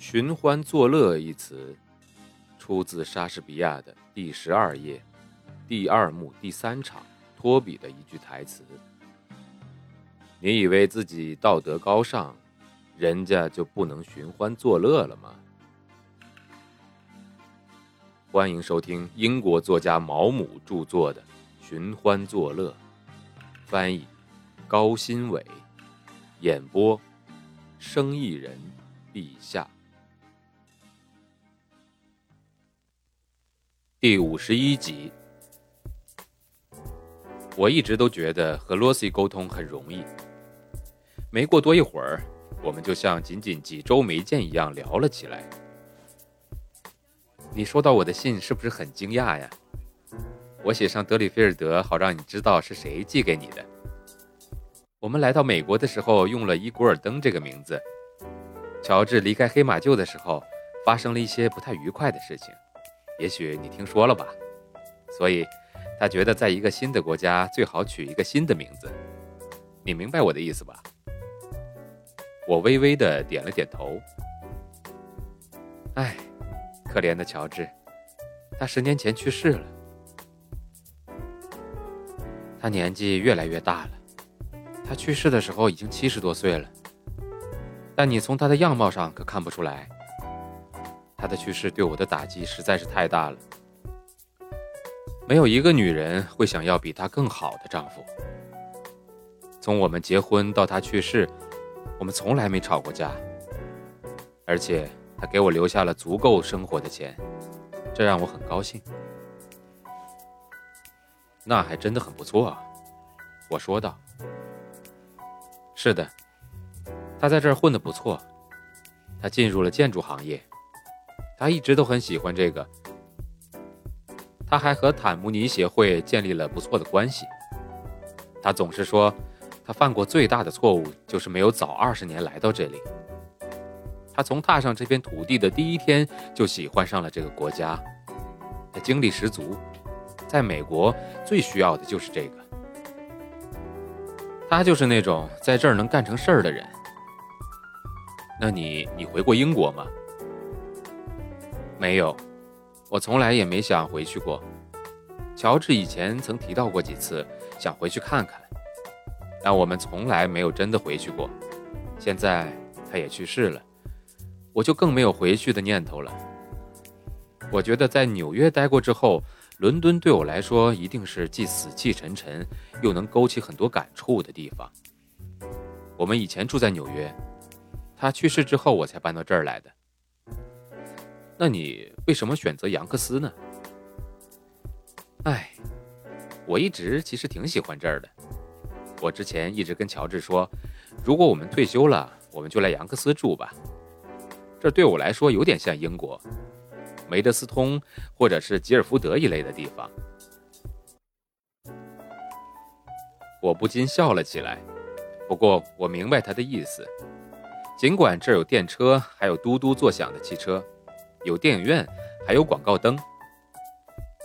寻欢作乐一词，出自莎士比亚的第十二页第二幕第三场托比的一句台词。你以为自己道德高尚，人家就不能寻欢作乐了吗？欢迎收听英国作家毛姆著作的《寻欢作乐》，翻译高新伟，演播生意人陛下。第五十一集，我一直都觉得和罗西沟通很容易。没过多一会儿，我们就像仅仅几周没见一样聊了起来。你收到我的信是不是很惊讶呀？我写上德里菲尔德，好让你知道是谁寄给你的。我们来到美国的时候用了伊古尔登这个名字。乔治离开黑马厩的时候，发生了一些不太愉快的事情，也许你听说了吧？所以，他觉得在一个新的国家最好取一个新的名字。你明白我的意思吧？我微微的点了点头。唉，可怜的乔治，他十年前去世了。他年纪越来越大了，他去世的时候已经七十多岁了。但你从他的样貌上可看不出来。他的去世对我的打击实在是太大了。没有一个女人会想要比他更好的丈夫。从我们结婚到他去世。我们从来没吵过架，而且他给我留下了足够生活的钱，这让我很高兴。那还真的很不错啊，我说道。是的，他在这儿混得不错，他进入了建筑行业，他一直都很喜欢这个。他还和坦慕尼协会建立了不错的关系，他总是说。他犯过最大的错误就是没有早二十年来到这里。他从踏上这片土地的第一天就喜欢上了这个国家，他精力十足，在美国最需要的就是这个。他就是那种在这儿能干成事儿的人。那你你回过英国吗？没有，我从来也没想回去过。乔治以前曾提到过几次，想回去看看。但我们从来没有真的回去过。现在他也去世了，我就更没有回去的念头了。我觉得在纽约待过之后，伦敦对我来说一定是既死气沉沉，又能勾起很多感触的地方。我们以前住在纽约，他去世之后我才搬到这儿来的。那你为什么选择杨克斯呢？哎，我一直其实挺喜欢这儿的。我之前一直跟乔治说，如果我们退休了，我们就来杨克斯住吧。这对我来说有点像英国，梅德斯通或者是吉尔福德一类的地方。我不禁笑了起来。不过我明白他的意思。尽管这儿有电车，还有嘟嘟作响的汽车，有电影院，还有广告灯。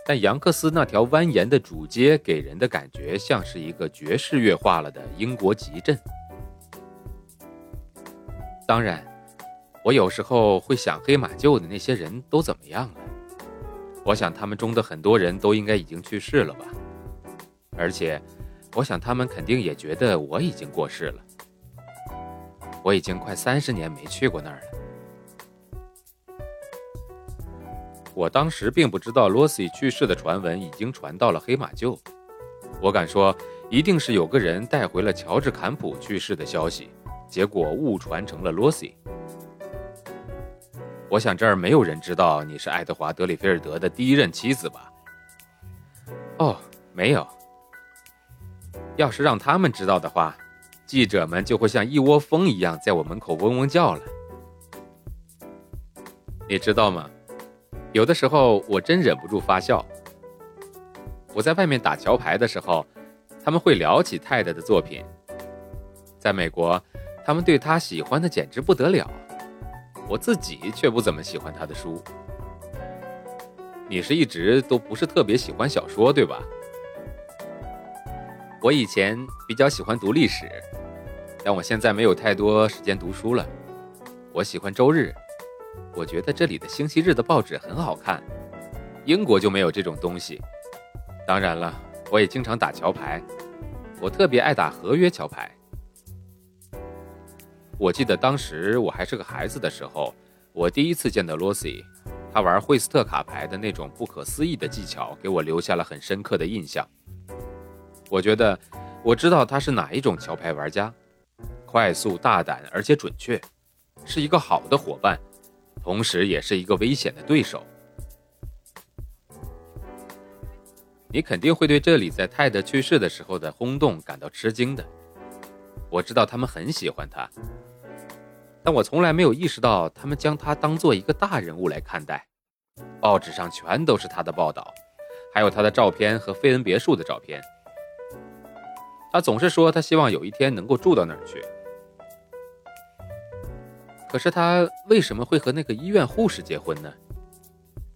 但杨克斯那条蜿蜒的主街给人的感觉像是一个爵士乐化了的英国集镇。当然，我有时候会想，黑马厩的那些人都怎么样了？我想他们中的很多人都应该已经去世了吧。而且，我想他们肯定也觉得我已经过世了。我已经快三十年没去过那儿了。我当时并不知道罗西去世的传闻已经传到了黑马厩，我敢说，一定是有个人带回了乔治坎普去世的消息，结果误传成了罗西。我想这儿没有人知道你是爱德华·德里菲尔德的第一任妻子吧？哦，没有。要是让他们知道的话，记者们就会像一窝蜂一样在我门口嗡嗡叫了。你知道吗？有的时候我真忍不住发笑。我在外面打桥牌的时候，他们会聊起泰德的作品。在美国，他们对他喜欢的简直不得了。我自己却不怎么喜欢他的书。你是一直都不是特别喜欢小说，对吧？我以前比较喜欢读历史，但我现在没有太多时间读书了。我喜欢周日。我觉得这里的星期日的报纸很好看，英国就没有这种东西。当然了，我也经常打桥牌，我特别爱打合约桥牌。我记得当时我还是个孩子的时候，我第一次见到罗西，他玩惠斯特卡牌的那种不可思议的技巧，给我留下了很深刻的印象。我觉得我知道他是哪一种桥牌玩家，快速、大胆而且准确，是一个好的伙伴，同时也是一个危险的对手。你肯定会对这里在泰德去世的时候的轰动感到吃惊的。我知道他们很喜欢他。但我从来没有意识到，他们将他当做一个大人物来看待。报纸上全都是他的报道，还有他的照片和费恩别墅的照片。他总是说他希望有一天能够住到那儿去。可是他为什么会和那个医院护士结婚呢？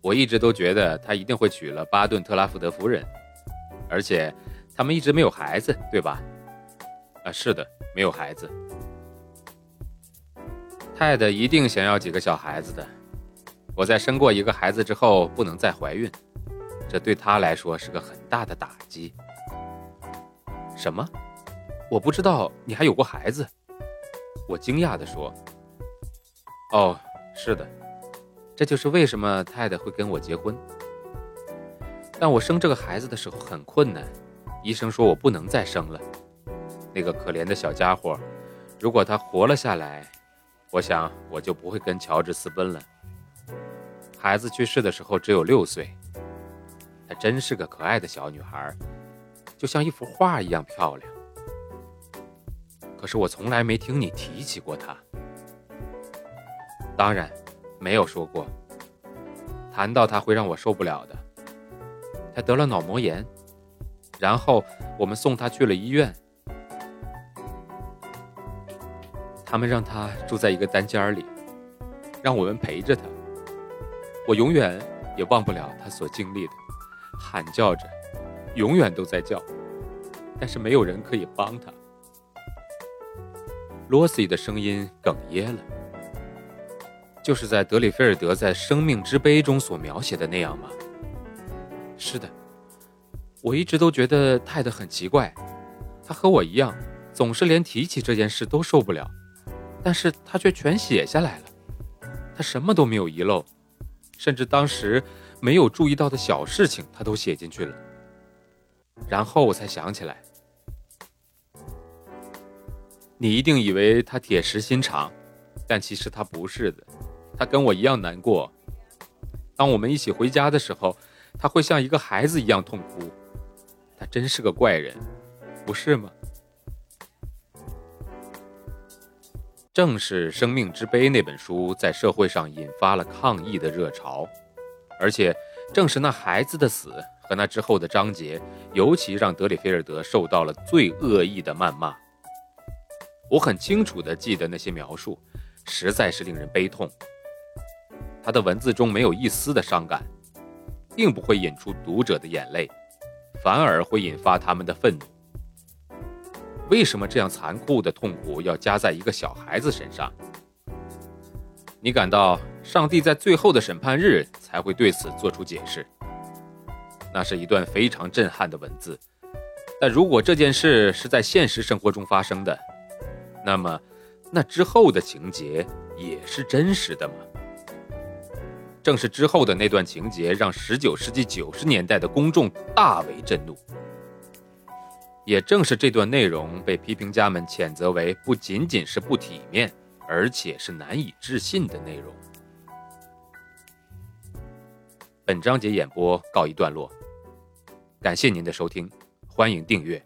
我一直都觉得他一定会娶了巴顿特拉福德夫人，而且他们一直没有孩子，对吧？啊，是的，没有孩子。泰德一定想要几个小孩子的。我在生过一个孩子之后不能再怀孕，这对他来说是个很大的打击。什么？我不知道你还有过孩子。我惊讶地说：“哦，是的，这就是为什么太太会跟我结婚。但我生这个孩子的时候很困难，医生说我不能再生了。那个可怜的小家伙，如果他活了下来。”我想，我就不会跟乔治私奔了。孩子去世的时候只有六岁，她真是个可爱的小女孩，就像一幅画一样漂亮。可是我从来没听你提起过她。当然，没有说过。谈到他会让我受不了的。他得了脑膜炎，然后我们送他去了医院。他们让他住在一个单间里，让我们陪着他。我永远也忘不了他所经历的，喊叫着，永远都在叫，但是没有人可以帮他。罗西的声音哽咽了，就是在德里菲尔德在《生命之杯》中所描写的那样吗？是的，我一直都觉得泰德很奇怪，他和我一样，总是连提起这件事都受不了。但是他却全写下来了，他什么都没有遗漏，甚至当时没有注意到的小事情，他都写进去了。然后我才想起来，你一定以为他铁石心肠，但其实他不是的，他跟我一样难过。当我们一起回家的时候，他会像一个孩子一样痛哭。他真是个怪人，不是吗？正是《生命之杯》那本书在社会上引发了抗议的热潮，而且正是那孩子的死和那之后的章节，尤其让德里菲尔德受到了最恶意的谩骂。我很清楚地记得那些描述，实在是令人悲痛。他的文字中没有一丝的伤感，并不会引出读者的眼泪，反而会引发他们的愤怒。为什么这样残酷的痛苦要加在一个小孩子身上？你感到上帝在最后的审判日才会对此做出解释？那是一段非常震撼的文字。但如果这件事是在现实生活中发生的，那么那之后的情节也是真实的吗？正是之后的那段情节，让19世纪90年代的公众大为震怒。也正是这段内容被批评家们谴责为不仅仅是不体面，而且是难以置信的内容。本章节演播告一段落，感谢您的收听，欢迎订阅。